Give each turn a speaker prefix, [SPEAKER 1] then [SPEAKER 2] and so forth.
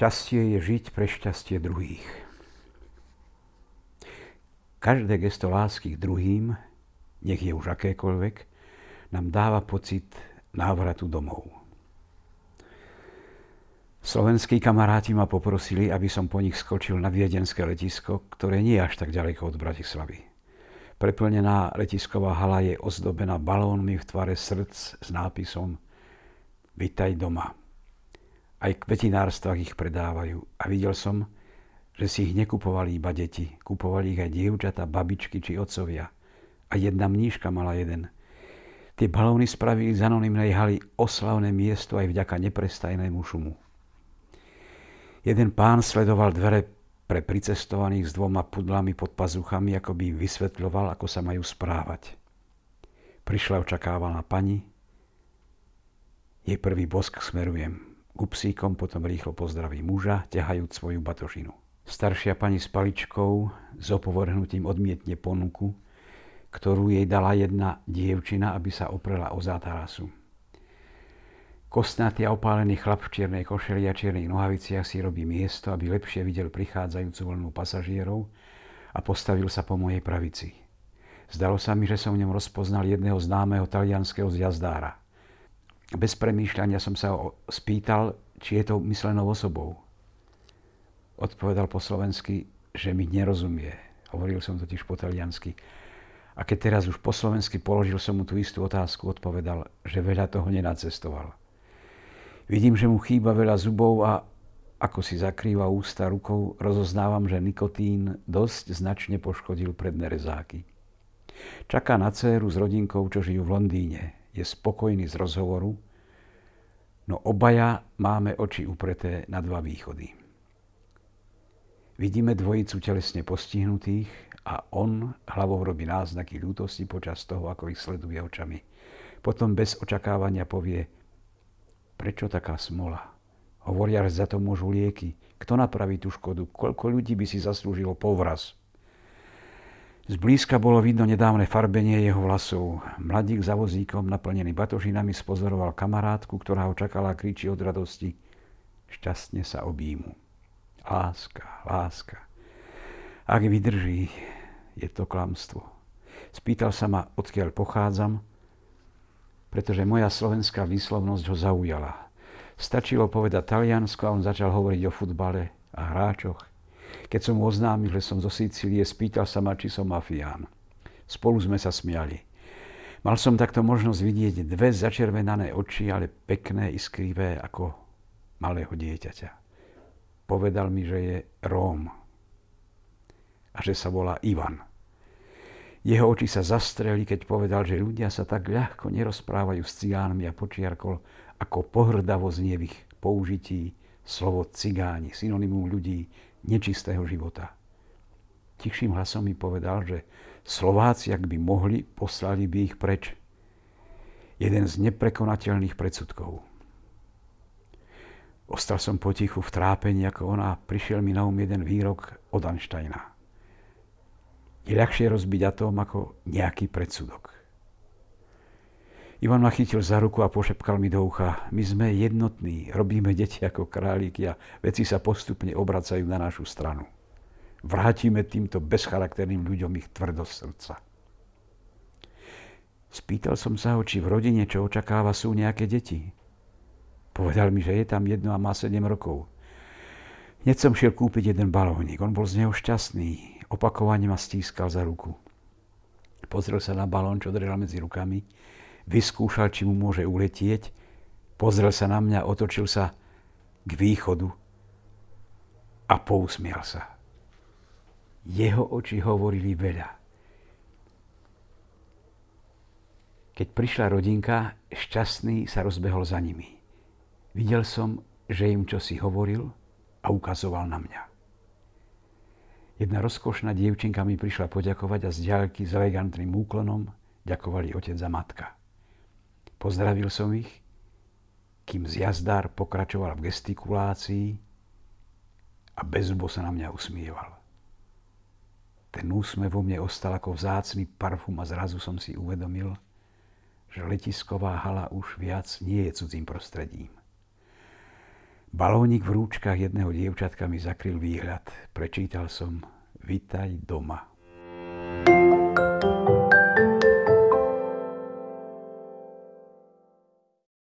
[SPEAKER 1] Šťastie je žiť pre šťastie druhých. Každé gesto lásky k druhým, nech je už akékoľvek, nám dáva pocit návratu domov. Slovenskí kamaráti ma poprosili, aby som po nich skočil na viedenské letisko, ktoré nie je až tak ďaleko od Bratislavy. Preplnená letisková hala je ozdobená balónmi v tvare srdc s nápisom Vitaj doma. Aj kvetinárstva ich predávajú. A videl som, že si ich nekupovali iba deti. Kupovali ich aj dievčata, babičky či otcovia. A jedna mníška mala jeden. Tie balóny spravili z anonimnej haly oslavné miesto aj vďaka neprestajnému šumu. Jeden pán sledoval dvere pre pricestovaných s dvoma pudlami pod pazuchami, ako by vysvetľoval, ako sa majú správať. Prišla očakávaná pani. Jej prvý bosk smerujem ku psíkom potom rýchlo pozdraví muža, ťahajúc svoju batožinu. Staršia pani s paličkou s opovrhnutím odmietne ponuku, ktorú jej dala jedna dievčina, aby sa oprela o zátarasu. Kostnatý a opálený chlap v čiernej košeli a čiernych nohaviciach si robí miesto, aby lepšie videl prichádzajúcu vlnu pasažierov a postavil sa po mojej pravici. Zdalo sa mi, že som v ňom rozpoznal jedného známeho talianského zjazdára bez premýšľania som sa ho spýtal, či je to myslenou osobou. Odpovedal po slovensky, že mi nerozumie. Hovoril som totiž po taliansky. A keď teraz už po slovensky položil som mu tú istú otázku, odpovedal, že veľa toho nenacestoval. Vidím, že mu chýba veľa zubov a ako si zakrýva ústa rukou, rozoznávam, že nikotín dosť značne poškodil predné rezáky. Čaká na dceru s rodinkou, čo žijú v Londýne je spokojný z rozhovoru, no obaja máme oči upreté na dva východy. Vidíme dvojicu telesne postihnutých a on hlavou robí náznaky ľútosti počas toho, ako ich sleduje očami. Potom bez očakávania povie, prečo taká smola? Hovoria, že za to môžu lieky. Kto napraví tú škodu? Koľko ľudí by si zaslúžilo povraz? Zblízka bolo vidno nedávne farbenie jeho vlasov. Mladík za vozíkom, naplnený batožinami, spozoroval kamarátku, ktorá ho čakala a kričí od radosti. Šťastne sa objímu. Láska, láska. Ak vydrží, je to klamstvo. Spýtal sa ma, odkiaľ pochádzam, pretože moja slovenská výslovnosť ho zaujala. Stačilo povedať Taliansko a on začal hovoriť o futbale a hráčoch. Keď som mu oznámil, že som zo Sicílie, spýtal sa ma, či som mafián. Spolu sme sa smiali. Mal som takto možnosť vidieť dve začervenané oči, ale pekné, iskrivé ako malého dieťaťa. Povedal mi, že je Róm a že sa volá Ivan. Jeho oči sa zastreli, keď povedal, že ľudia sa tak ľahko nerozprávajú s cigánmi a počiarkol, ako pohrdavo znie v použití slovo cigáni, synonymum ľudí, nečistého života. Tichším hlasom mi povedal, že Slováci, ak by mohli, poslali by ich preč. Jeden z neprekonateľných predsudkov. Ostal som potichu v trápení ako ona prišiel mi na um jeden výrok od Einsteina. Je ľahšie rozbiť atóm ako nejaký predsudok. Ivan ma chytil za ruku a pošepkal mi do ucha. My sme jednotní, robíme deti ako králiky a veci sa postupne obracajú na našu stranu. Vrátime týmto bezcharakterným ľuďom ich tvrdosť srdca. Spýtal som sa ho, či v rodine, čo očakáva, sú nejaké deti. Povedal mi, že je tam jedno a má 7 rokov. Hneď som šiel kúpiť jeden balónik. On bol z neho šťastný. Opakovane ma stískal za ruku. Pozrel sa na balón, čo držal medzi rukami vyskúšal, či mu môže uletieť, pozrel sa na mňa, otočil sa k východu a pousmial sa. Jeho oči hovorili veľa. Keď prišla rodinka, šťastný sa rozbehol za nimi. Videl som, že im čosi hovoril a ukazoval na mňa. Jedna rozkošná dievčinka mi prišla poďakovať a z ďalky s elegantným úklonom ďakovali otec a matka. Pozdravil som ich, kým zjazdár pokračoval v gestikulácii a bezbo sa na mňa usmieval. Ten úsmev vo mne ostal ako vzácný parfum a zrazu som si uvedomil, že letisková hala už viac nie je cudzím prostredím. Balónik v rúčkach jedného dievčatka mi zakryl výhľad. Prečítal som Vitaj doma.